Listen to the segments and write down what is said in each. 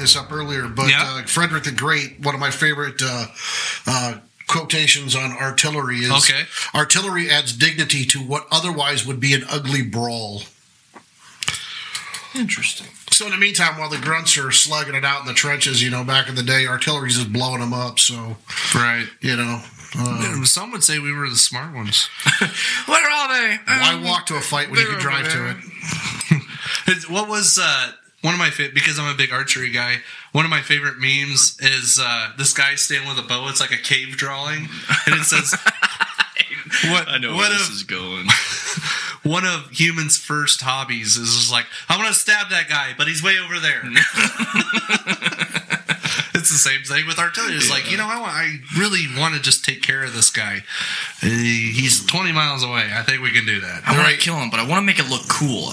this, I was going to bring this up earlier, but Yeah. uh, Frederick the Great, one of my favorite uh, uh, quotations on artillery is Okay. artillery adds dignity to what otherwise would be an ugly brawl. Interesting. So in the meantime, while the grunts are slugging it out in the trenches, you know, back in the day, artillery's just blowing them up. So Right. you know, uh, Some would say we were the smart ones. Where are they? why walk to a fight when you can drive to it? What was uh, one of my fa- because I'm a big archery guy. One of my favorite memes is uh, this guy standing with a bow. It's like a cave drawing, and it says, "What? I know what where this of is going. one of humans' first hobbies is just like I'm gonna stab that guy, but he's way over there." it's the same thing with artillery. It's like you know, I want, I really want to just take care of this guy. He's 20 miles away. I think we can do that. I want Right. to kill him, but I want to make it look cool.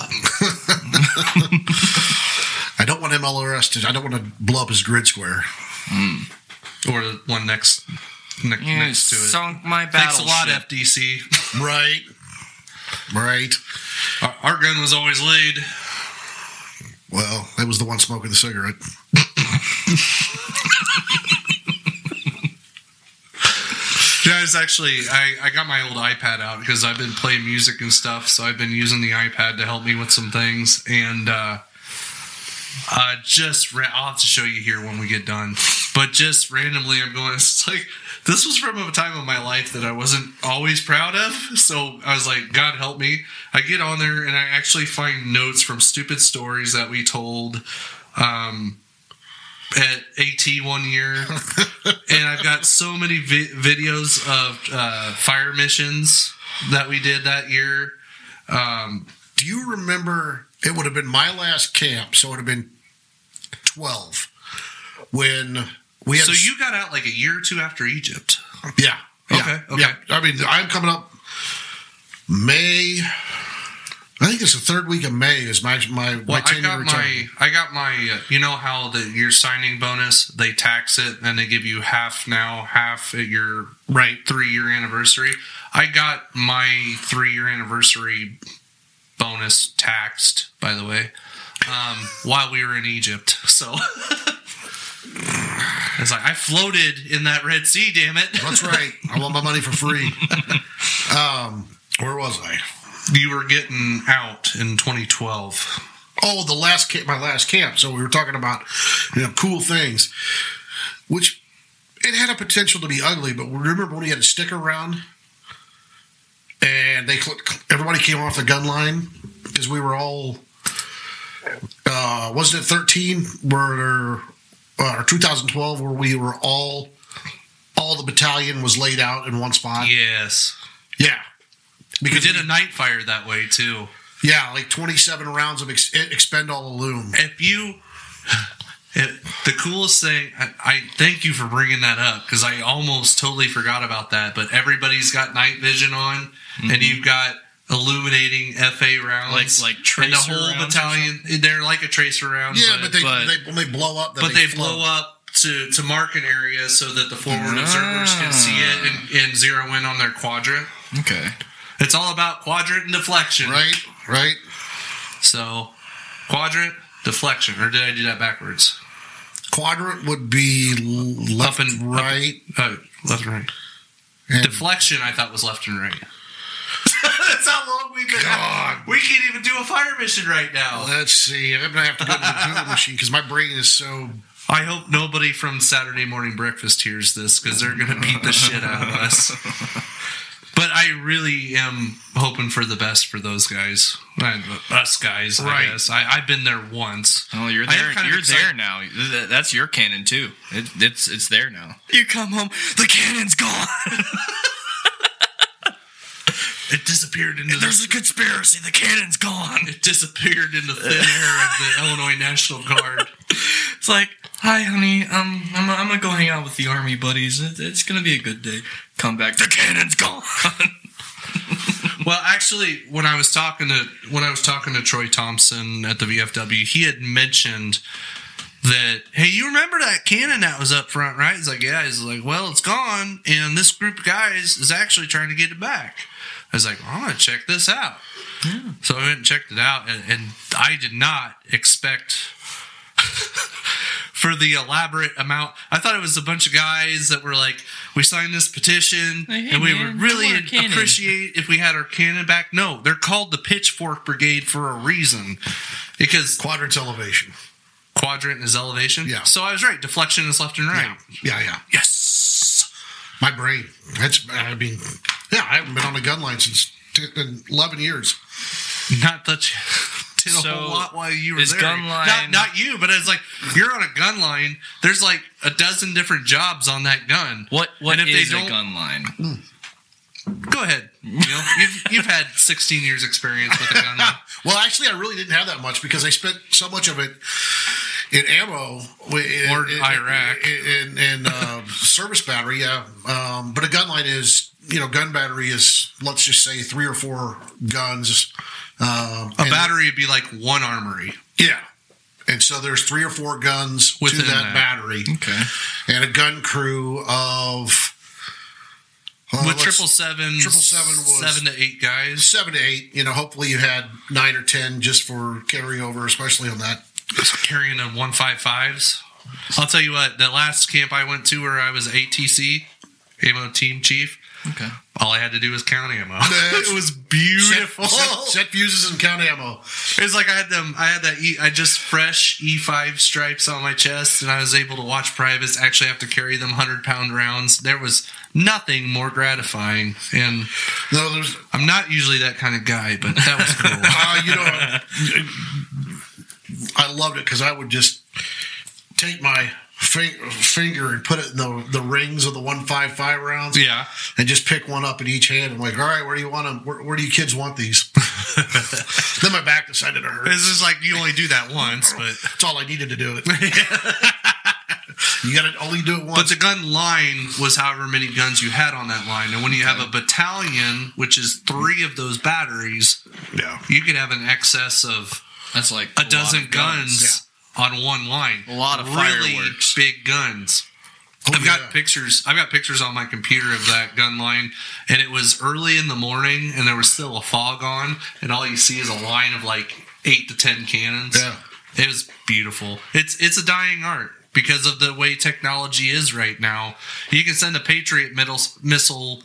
I don't want him all arrested. I don't want to blow up his grid square. Or the one next ne- You next to it. sunk my Thanks a lot. FDC. Right. Right. Our, our gun was always laid. Well, that was the one smoking the cigarette. Guys, actually, I, I got my old iPad out because I've been playing music and stuff, so I've been using the iPad to help me with some things. And uh, uh, just, ra- I'll have to show you here when we get done. But just randomly, I'm going, it's like, this was from a time of my life that I wasn't always proud of. So I was like, God help me. I get on there and I actually find notes from stupid stories that we told. Um, at AT one year, and I've got so many vi- videos of uh, fire missions that we did that year. Um, Do you remember? It would have been my last camp, so it would have been 12 when we had. so you got out like a year or two after Egypt. Yeah. yeah, Okay, okay. yeah. I mean, I'm coming up May. I think it's the third week of May is my my, my I got my, I got my. Uh, you know how the your signing bonus they tax it and they give you half now, half at your Right. three year anniversary. I got my three year anniversary bonus taxed, by the way, um, while we were in Egypt. So it's like I floated in that Red Sea. Damn it! That's right. I want my money for free. um, where was I? You were getting out in 2012. Oh, the last camp, my last camp. So we were talking about you know cool things, which it had a potential to be ugly. But remember when we had a sticker around, and they everybody came off the gun line because we were all uh, wasn't it thirteen where uh, or 2012 where we were all all the battalion was laid out in one spot. Yes, Yeah. we Because did a night fire that way too. yeah, like 27 rounds of ex- expend all aluminum. if you it, the coolest thing I, I thank you for bringing that up because i almost totally forgot about that but everybody's got night vision on and mm-hmm. you've got illuminating fa rounds. Like- like and the whole rounds battalion they're like a tracer round Yeah, but, they, but- they when they blow up, but they, float. blow up to, to mark an area so that the forward ah. observers can see it and, and zero in on their quadrant. Okay. it's all about quadrant and deflection. Right, right. so quadrant deflection. Or did i do that backwards Quadrant would be left and and- up- right. uh, left and right and- Deflection, I thought was left and right. That's how long we've been. God. We can't even do a fire mission right now. Let's see. I'm gonna have to go to the Google machine because my brain is so. I hope nobody from Saturday Morning Breakfast hears this because they're going to beat the shit out of us. But I really am hoping for the best for those guys, us guys. Right. I guess I, I've been there once. Oh, you're there. You're there now. That's your cannon too. It, it's it's there now. You come home. The cannon's gone. It disappeared into There's the, a conspiracy. The cannon's gone. it disappeared into thin air of the Illinois National Guard. It's like, hi, honey. Um, I'm, I'm gonna go hang out with the army buddies. It, it's gonna be a good day. Come back. The cannon's gone. Well, actually, when I was talking to when I was talking to Troy Thompson at the VFW, he had mentioned that hey, you remember that cannon that was up front, right? He's like, yeah. He's like, well, it's gone, and this group of guys is actually trying to get it back. I was like, I'm gonna check this out. So I went and checked it out, and, and I did not expect for the elaborate amount. I thought it was a bunch of guys that were like, we signed this petition Hey, hey, and we man, would really I want a cannon." appreciate if we had our cannon back. No, they're called the Pitchfork Brigade for a reason because Quadrants elevation. quadrant is elevation. Yeah. So I was right. Deflection is left and right. Yeah, yeah, yeah. Yes. My brain. That's. I mean, yeah. I haven't been on a gun line since t- eleven years. Not that you did a whole lot while you were is there. gun line- Not, not you, but it's like you're on a gun line. There's like a dozen different jobs on that gun. What what And if they is a don't- gun line? Go ahead. You know, you've, you've had 16 years experience with a gun. line. Well, actually, I really didn't have that much because I spent so much of it in ammo in, Or in, Iraq. in, in, in, uh, service battery. Yeah, um, but a gun line is you know gun battery is let's just say three or four guns. Um, A battery would be like one armory. yeah. And so there's three or four guns Within to that, that. battery, Okay. and a gun crew of uh, With triple seven, 777 was- seven to eight guys. seven to eight. You know, hopefully you had nine or ten just for carryover, especially on that. carrying in one five fives. I'll tell you what. The last camp I went to where I was ATC, ammo team chief. Okay. All I had to do was count ammo. It was beautiful. Set, set, set fuses and count ammo. It's like I had them. I had that. E, I just fresh E five stripes on my chest, and I was able to watch privates actually have to carry them hundred pound rounds. There was nothing more gratifying, and No, there's. I'm not usually that kind of guy, but that was cool. Uh, you know, I loved it because I would just take my fin- finger and put it in the the rings of the one five five rounds. yeah, and just pick one up in each hand. I'm like, all right, where do you want them? Where, where do you kids want these? then my back decided to hurt. This is like you only do that once, but That's all I needed to do it. you got to only do it once. But the gun line was however many guns you had on that line. And when you have a battalion, which is three of those batteries, yeah. you could have an excess of That's like a, lot dozen of guns on one line. A lot of really fireworks. big guns. Oh, I've got yeah. pictures. I've got pictures on my computer of that gun line, and it was early in the morning, and there was still a fog on, and all you see is a line of like eight to ten cannons. Yeah. It was beautiful. It's it's a dying art because of the way technology is right now. You can send a Patriot middle, missile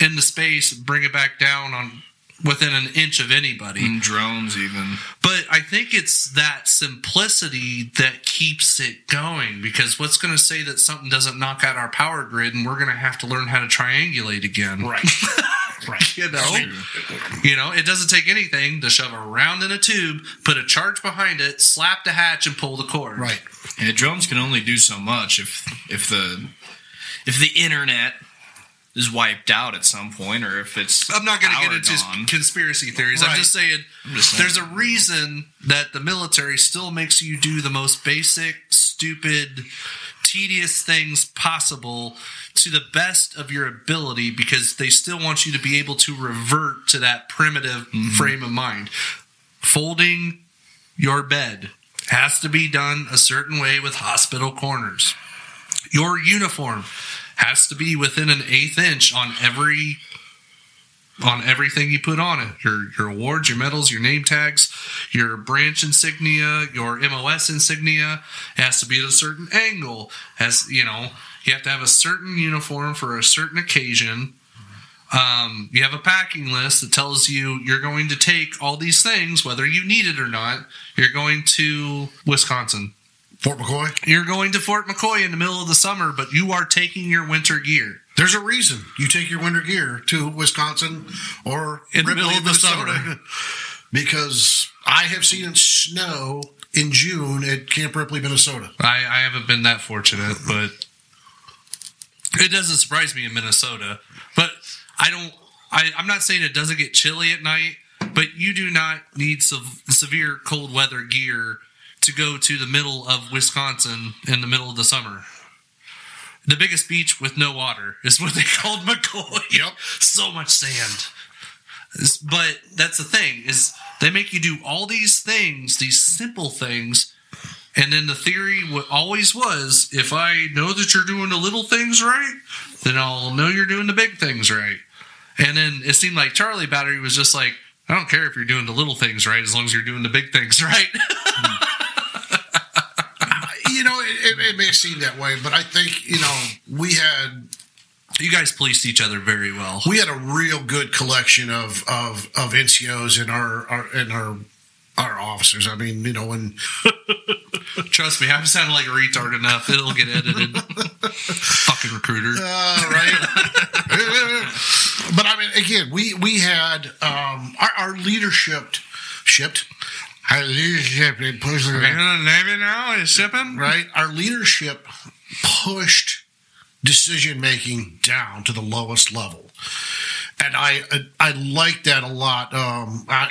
into space, bring it back down on within an inch of anybody. And drones even. But I think it's that simplicity that keeps it going because what's going to say that something doesn't knock out our power grid and we're going to have to learn how to triangulate again? Right. right. You know, you know, it doesn't take anything to shove a round in a tube, put a charge behind it, slap the hatch, and pull the cord. Right. And drones can only do so much if if the if the internet is wiped out at some point, or if it's I'm not going to get into gone. conspiracy theories. I'm just saying I'm just saying. there's a reason that the military still makes you do the most basic, stupid, tedious things possible to the best of your ability because they still want you to be able to revert to that primitive Mm-hmm. frame of mind. Folding your bed has to be done a certain way with hospital corners. Your uniform has to be within an eighth inch on every on everything you put on it. Your your awards your medals your name tags your branch insignia your mos insignia. Has to be at a certain angle. Has you know you have to have a certain uniform for a certain occasion. Um, you have a packing list that tells you you're going to take all these things whether you need it or not. You're going to wisconsin Fort McCoy. you're going to fort mccoy in the middle of the summer but you are taking your winter gear There's a reason you take your winter gear to Wisconsin or In the Ripley, middle of the summer. because I have seen it snow in June at Camp Ripley, Minnesota. I, I haven't been that fortunate, but it doesn't surprise me in Minnesota. But I don't. I, I'm not saying it doesn't get chilly at night, but you do not need sev- severe cold weather gear to go to the middle of Wisconsin in the middle of the summer. The biggest beach with no water is what they called McCoy. Yep. so much sand. But that's the thing is they make you do all these things, these simple things, and then the theory always was if I know that you're doing the little things right, then I'll know you're doing the big things right. And then it seemed like Charlie Battery was just like, I don't care if you're doing the little things right as long as you're doing the big things right. Hmm. It, it may seem that way, but I think you know we had You guys policed each other very well. we had a real good collection of of of NCOs in our, our in our our officers. I mean, you know, when Trust me, I'm sounding like a retard enough. It'll get edited. Fucking recruiter. uh, right. but I mean, again, we we had um, our, our leadership shipped. Our leadership pushed in the Navy now? Is shipping? right? Our leadership pushed decision making down to the lowest level. And I I like that a lot. Um, I,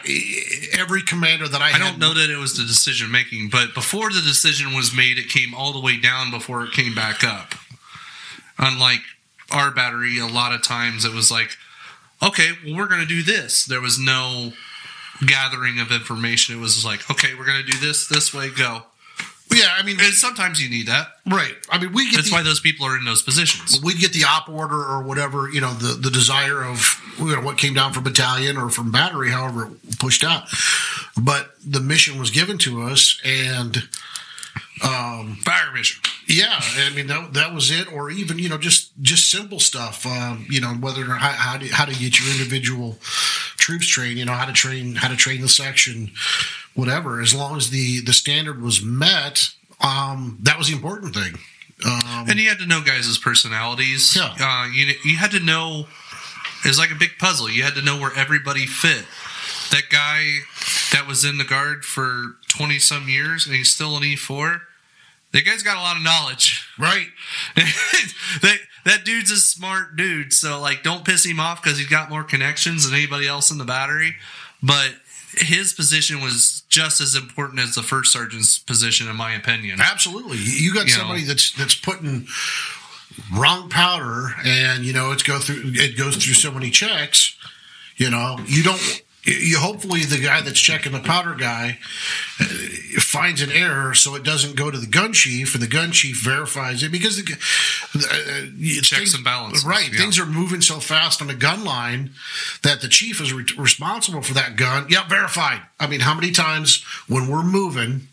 every commander that I, I don't know that it was the decision making, but before the decision was made, it came all the way down before it came back up. Unlike our battery, a lot of times it was like, okay, well, we're going to do this. There was no gathering of information. It was like, okay, we're going to do this this way, go. Yeah, I mean, And sometimes you need that. right. I mean, we get That's the, why those people are in those positions. we get the op order or whatever you know the the desire of you know what came down from battalion or from battery, however it pushed out. But the mission was given to us, and Fire mission. Yeah, I mean that that was it, or even you know just just simple stuff. Um, you know whether how how to, how to get your individual troops trained. You know how to train how to train the section, whatever. As long as the the standard was met, um, that was the important thing. Um, And you had to know guys' personalities. Yeah. Uh, you you had to know. It's like a big puzzle. You had to know where everybody fit. That guy that was in the guard for twenty some years and he's still an E four. That guy's got a lot of knowledge. right. that that dude's a smart dude. So like, don't piss him off because he's got more connections than anybody else in the battery. But his position was just as important as the first sergeant's position, in my opinion. Absolutely, you got You somebody know. that's that's putting wrong powder, and you know it's go through it goes through so many checks. You know, you don't. You hopefully the guy that's checking the powder guy uh, finds an error, so it doesn't go to the gun chief, and the gun chief verifies it because the uh, it's Checks things- and balances, Right, yeah. things are moving so fast on the gun line that the chief is re- responsible for that gun. Yeah, verified. I mean, how many times when we're moving,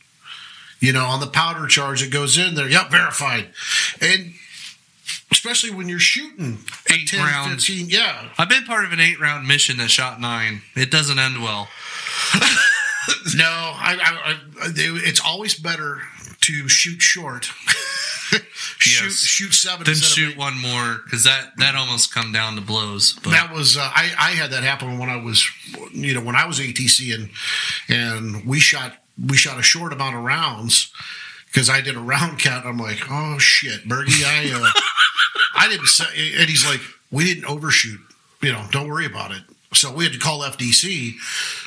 you know, on the powder charge that goes in there. Yep, verified. And especially when you're shooting Eight 10, rounds. 15, yeah. I've been part of an eight round mission that shot nine. It doesn't end well. No, I, I, I, it's always better to shoot short. shoot, Yes. shoot seven. Then shoot one more because that that almost come down to blows. But That was uh, I, I had that happen when I was you know when I was ATC and and we shot we shot a short amount of rounds because I did a round count. I'm like, oh shit, Bergie, I uh, I didn't say, and he's like, we didn't overshoot. You know, don't worry about it. So we had to call FDC.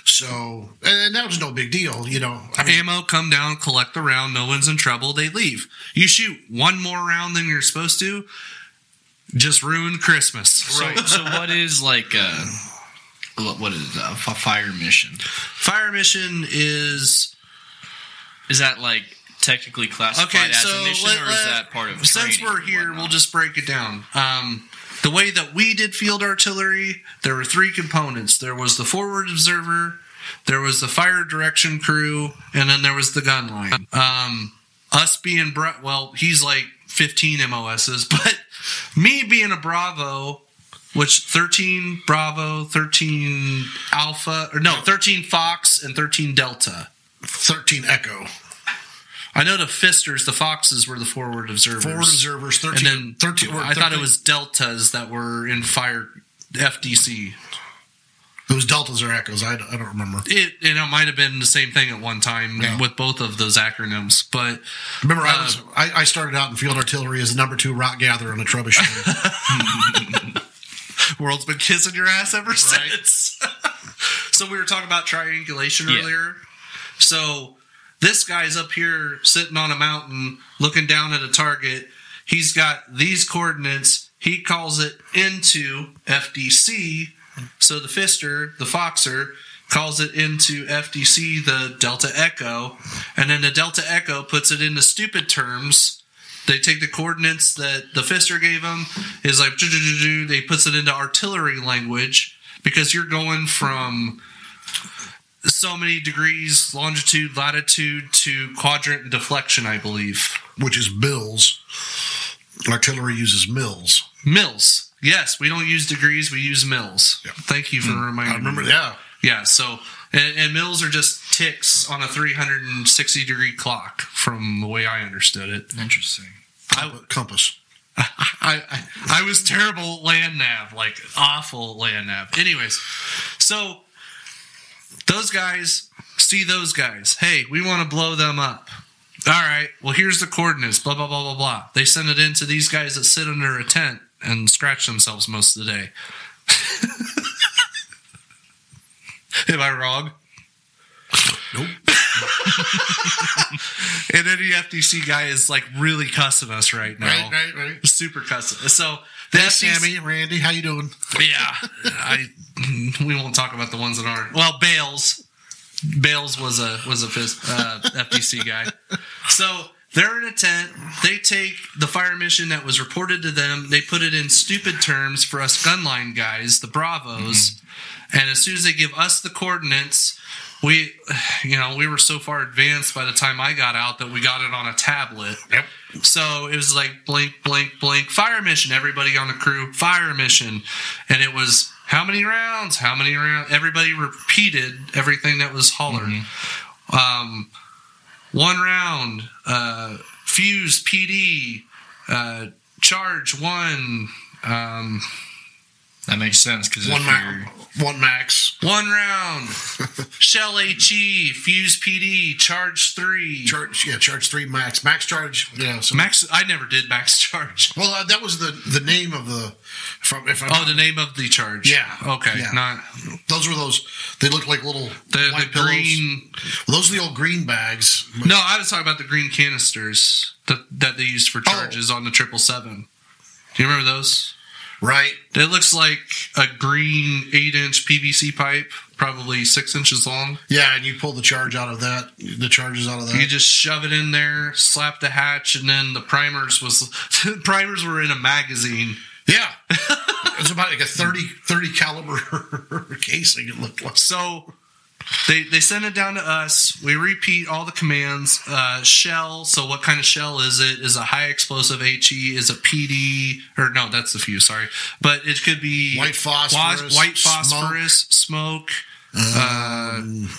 So and that was no big deal. You know, I mean, ammo come down, collect the round. No one's in trouble. They leave. You shoot one more round than you're supposed to. Just ruin Christmas. So, so what is like uh what what is a fire mission? Fire mission is Is that like technically classified okay. as So a mission, let- or is that part of since training we're here, we'll just break it down. Um, the way that we did field artillery, there were three components. There was the forward observer, there was the fire direction crew, and then there was the gun line. Um, us being bra- well, he's like 15 MOSs, but me being a Bravo, which 13 Bravo, 13 Alpha, or no, 13 Fox, and 13 Delta. thirteen Echo I know the Fisters, the Foxes were the forward observers. forward observers. And Thirteen. then 13 or I thought it was deltas that were in fire FDC. it was deltas or echoes. I, don't- I don't remember. It you know might have been the same thing at one time Yeah. with both of those acronyms, but Remember, I Uh, was I, I started out in field artillery as the number two rock gatherer on a troubleshooter. world's been kissing your ass ever since. so we were talking about triangulation Yeah. earlier. So this guy's up here sitting on a mountain looking down at a target. He's got these coordinates. He calls it into FDC. So the Fister, the Foxer, calls it into FDC, the Delta Echo. And then the Delta Echo puts it into stupid terms. They take the coordinates that the Fister gave them, is like, they puts it into artillery language because you're going from so many degrees, longitude, latitude to quadrant deflection, I believe. which is mils. Artillery uses mils. Mils. Yes, we don't use degrees, we use mils. Yeah. Thank you for hmm. reminding I remember, me. yeah. Yeah, so and, and mils are just ticks on a 360 degree clock from the way I understood it. Interesting. I, Compass. I, I, I was terrible at land nav, like awful land nav. Anyways, so those guys see those guys. Hey, we want to blow them up. All right, well, here's the coordinates, blah, blah, blah, blah, blah. They send it in to these guys that sit under a tent and scratch themselves most of the day. Am I wrong? Nope. And any FDC guy is like really cussing us right now. Right, right, right. Super cussing. So the Hey, FDC Sammy, Randy, how you doing? Yeah, I we won't talk about the ones that aren't. Well, Bales, Bales was a was a uh, FDC guy. So they're in a tent. They take the fire mission that was reported to them. They put it in stupid terms for us gunline guys, the Bravos. And as soon as they give us the coordinates, we, you know, we were so far advanced by the time I got out that we got it on a tablet. Yep. So it was like blink, blink, blink, fire mission. Everybody on the crew, fire mission. And it was how many rounds? How many rounds? Everybody repeated everything that was hollered. Um, one round, uh, fuse PD, uh, charge one, um, That makes sense because One, ma- one max. one round, shell HE, fuse PD, charge three. Charge, yeah, charge three max. Max charge, yeah. So, Max, I never did max charge. well, uh, that was the the name of the. From if I, Oh, the name of the charge. Yeah. Okay. Yeah. Not those were those. They look like little the, the green. Well, those are the old green bags. No, I was talking about the green canisters that that they used for charges on the triple seven. Do you remember those? Right. It looks like a green eight inch PVC pipe, probably six inches long. Yeah, and you pull the charge out of that. The charges out of that. You just shove it in there, slap the hatch, and then the primers was the primers were in a magazine. Yeah. it was about like a 30, 30 caliber casing, it looked like. So they they send it down to us. We repeat all the commands. Uh, shell. So what kind of shell is it? Is a high explosive HE? Is a PD? Or no, that's the fuse. Sorry, but it could be White phosphorus, white phosphorus, smoke. Um,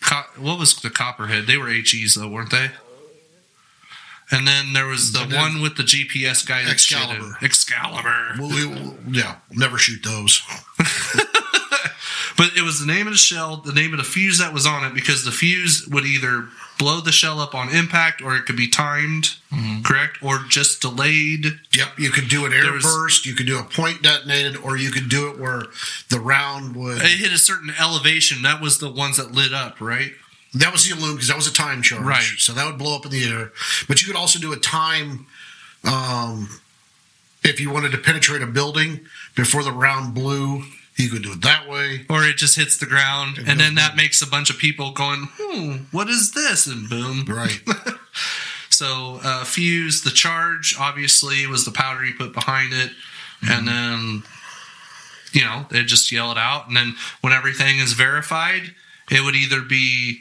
co- what was the copperhead? They were HEs though, weren't they? And then there was the one with the GPS guided Excalibur. Excalibur. well, we, yeah, never shoot those. But it was the name of the shell, the name of the fuse that was on it, because the fuse would either blow the shell up on impact, or it could be timed, correct, or just delayed. Yep, you could do an air was- burst, you could do a point detonated, or you could do it where the round would. It hit a certain elevation. That was the ones that lit up, right? That was the aluminum because that was a time charge, Right. So that would blow up in the air. But you could also do a time, um, if you wanted to penetrate a building before the round blew. You could do it that way. Or it just hits the ground, It and then that boom. makes a bunch of people going, "Hmm, what is this?" And boom. Right. So uh, fuse, the charge obviously was the powder you put behind it, and then you know they just yell it out, and then when everything is verified, it would either be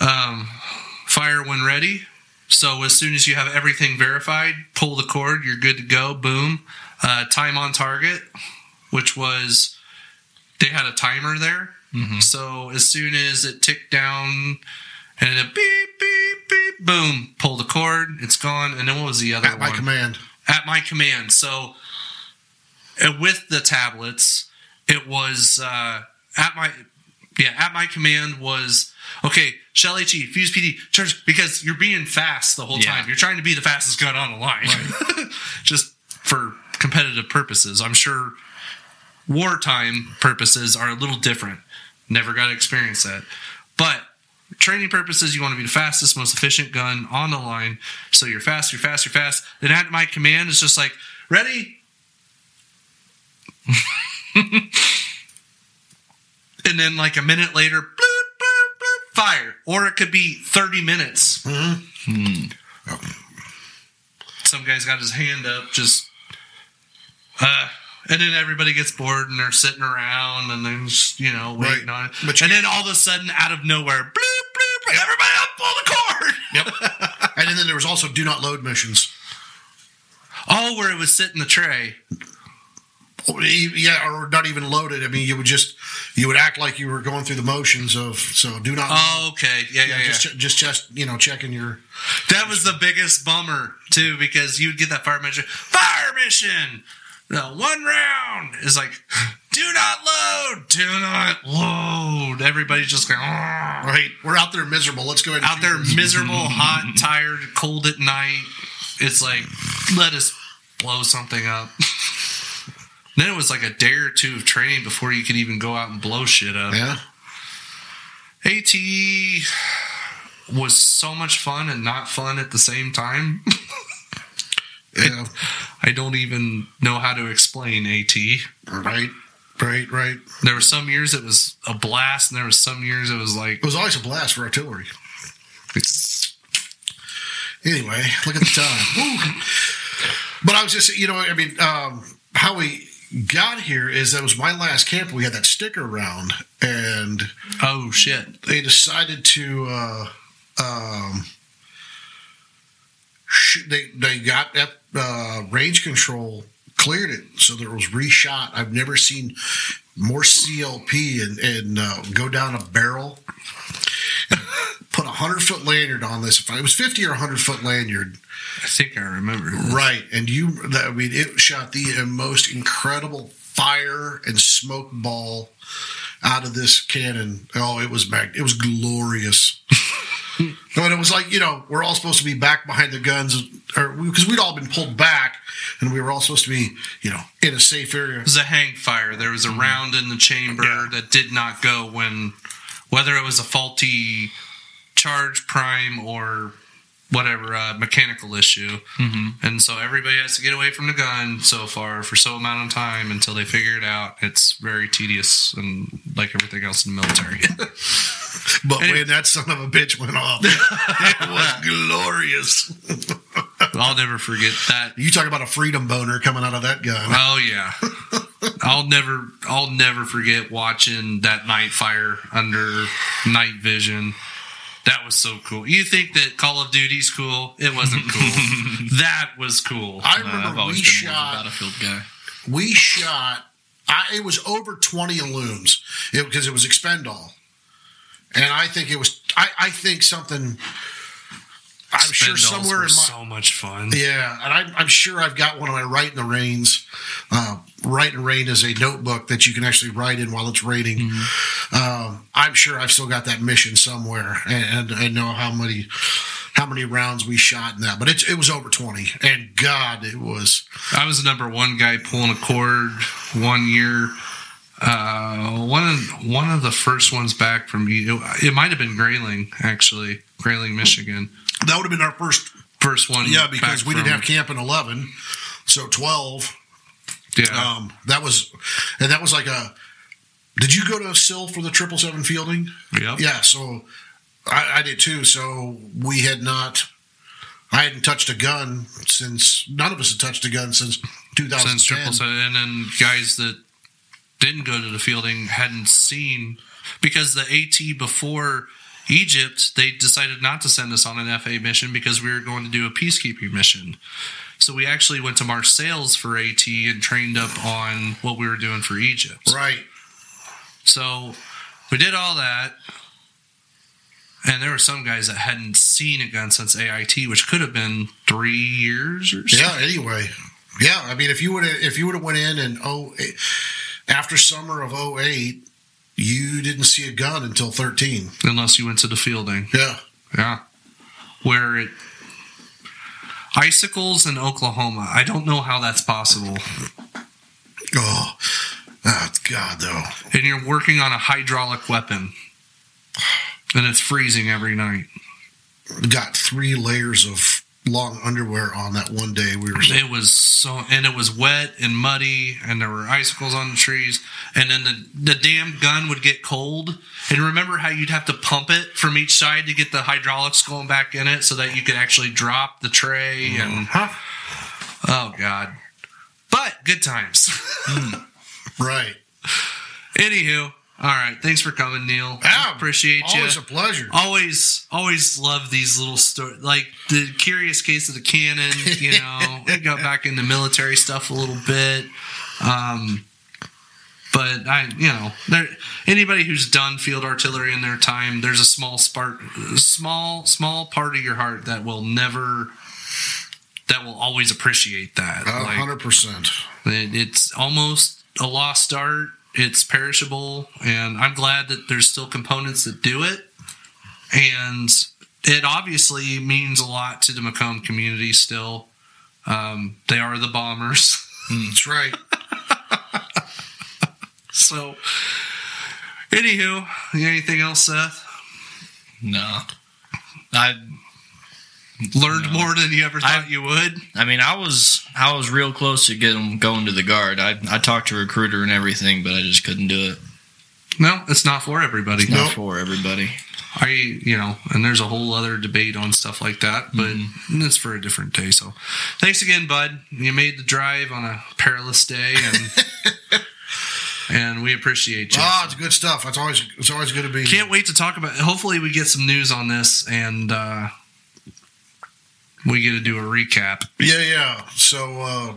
um, fire when ready. So as soon as you have everything verified, pull the cord, you're good to go. Boom. Uh, time on target, which was they had a timer there. So as soon as it ticked down and it beep beep beep boom, pull the cord, it's gone. And then what was the other one? At my command. At my command. So with the tablets, it was uh, at my yeah at my command was okay. Shell HE fuse PD charge because you're being fast the whole Yeah. time. You're trying to be the fastest gun on the line, just for competitive purposes. I'm sure wartime purposes are a little different. Never got to experience that. But training purposes, you want to be the fastest, most efficient gun on the line. So you're fast, you're fast, you're fast. Then at my command, it's just like, ready? and then like a minute later, bloop, bloop, bloop, fire. Or it could be 30 minutes. Mm-hmm. Hmm. Some guy's got his hand up, just uh, And then everybody gets bored and they're sitting around and then just, you know waiting Right. on it. But and then all of a sudden, out of nowhere, bloop bloop, everybody up, pull the cord. Yep. and then there was also do not load missions. Oh, where it was sitting in the tray. Yeah, or not even loaded. I mean, you would just you would act like you were going through the motions of so do not. load. Oh, okay, yeah, yeah, yeah. just just just you know checking your That was the biggest bummer too, because you'd get that fire mission. Fire mission. No, one round is like, do not load, do not load. Everybody's just going "Argh." right. We're out there miserable. Let's go ahead. And out there, this. miserable, hot, tired, cold at night. It's like, let us blow something up. then it was like a day or two of training before you could even go out and blow shit up. Yeah. AT was so much fun and not fun at the same time. Yeah. I don't even know how to explain AT. Right. Right. Right. There were some years it was a blast, and there was some years it was like It was always a blast for artillery. Anyway, look at the time. But I was just, you know, I mean, um, how we got here is that was my last camp. We had that sticker around, and oh shit. they decided to. Uh, um, they they got that uh, range control cleared it so that it was reshot. I've never seen more CLP and and uh, go down a barrel. Put a hundred foot lanyard on this. If I it was fifty or hundred foot lanyard, I think I remember. this. right? And you, that, I mean, it shot the most incredible fire and smoke ball out of this cannon. Oh, it was mag- it was glorious. But it was like you know we're all supposed to be back behind the guns, or because we'd all been pulled back, and we were all supposed to be you know in a safe area. It was a hang fire. There was a mm-hmm. round in the chamber Yeah. that did not go when, whether it was a faulty charge prime or whatever uh, mechanical issue, Mm-hmm. and so everybody has to get away from the gun so far for so amount of time until they figure it out. It's very tedious and like everything else in the military. But Anyway. when that son of a bitch went off, it was glorious. I'll never forget that. You talk about a freedom boner coming out of that gun. Oh yeah. I'll never I'll never forget watching that night fire under night vision. That was so cool. You think that Call of Duty's cool? It wasn't cool. that was cool. I Uh, remember I've always we been more of a shot battlefield guy. we shot I, it was over 20 looms because it, was expendall and i think it was i, I think something i'm sure somewhere were in my so much fun. yeah and I, i'm sure i've got one of my Rite in the Rain uh, write and rain is a notebook that you can actually write in while it's raining um, i'm sure i've still got that mission somewhere and, and i know how many how many rounds we shot in that but it, it was over 20 and god it was I was the number one guy pulling a cord one year. Uh, one of one of the first ones back from me. It, it might have been Grayling actually, Grayling, Michigan. that would have been our first First one. Yeah, because back we didn't have camp in eleven, so twelve. Yeah. Um, that was, and that was like a. Did you go to Sill for the triple seven fielding? Yeah. Yeah, so I, I did too. So we had not. I hadn't touched a gun since none of us had touched a gun since 2010. since triple seven, and then guys that didn't go to the fielding hadn't seen because the AT before Egypt they decided not to send us on an FA mission because we were going to do a peacekeeping mission. So we actually went to Marseilles for AT and trained up on what we were doing for Egypt. Right. So we did all that. And there were some guys that hadn't seen a gun since AIT, which could have been three years or so. Yeah. Anyway. Yeah. I mean, if you would have, if you would have went in and oh, after summer of 08, you didn't see a gun until 13. Unless you went to the fielding. Yeah. Yeah. Where it icicles in Oklahoma. I don't know how that's possible. Oh, oh God, though. And you're working on a hydraulic weapon. And it's freezing every night. Got three layers of long underwear on that one day. We were It was so and it was wet and muddy and there were icicles on the trees and then the the damn gun would get cold. And remember how you'd have to pump it from each side to get the hydraulics going back in it so that you could actually drop the tray mm-hmm. and Huh? Oh God! But but good times. Right. Anywho, all right. Thanks for coming, Neil. Ah, Appreciate you. Always a pleasure. always always love these little stories like the curious case of the cannon you know we got back into military stuff a little bit um but i you know there anybody who's done field artillery in their time there's a small spark small small part of your heart that will never that will always appreciate that A Like, hundred percent. it, it's almost a lost art. It's perishable, and I'm glad that there's still components that do it. And it obviously means a lot to the Macomb community still. Um, they are the bombers. That's right. So, anywho, anything else, Seth? No. I Learned No. more than you ever thought I- you would. I mean, I was I was real close to getting going to the guard. I I talked to a recruiter and everything, but I just couldn't do it. No, it's not for everybody. It's not Nope. for everybody. I, you know, and there's a whole other debate on stuff like that, but it's for a different day. So, thanks again, bud. You made the drive on a perilous day, and and we appreciate you. Ah, it's good stuff. It's always it's always good to be. Can't wait to talk about. It. Hopefully, we get some news on this, and uh, we get to do a recap. Yeah, yeah. So, uh,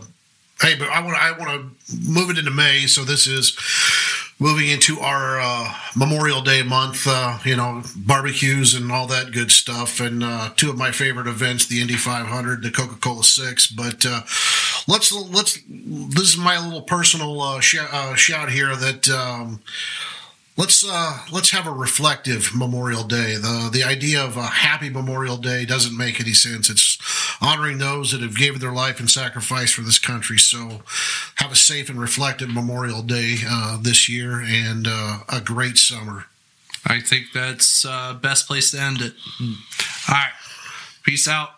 hey, but I want I want to move it into May. So this is moving into our uh, Memorial Day month. Uh, you know, barbecues and all that good stuff, and uh, two of my favorite events: the Indy 500, the Coca Cola Six. But uh, let's let's. This is my little personal uh, sh- uh, shout here that. Um, Let's uh, let's have a reflective Memorial Day. the The idea of a happy Memorial Day doesn't make any sense. It's honoring those that have given their life and sacrifice for this country. So, have a safe and reflective Memorial Day uh, this year, and uh, a great summer. I think that's uh, best place to end it. All right, peace out.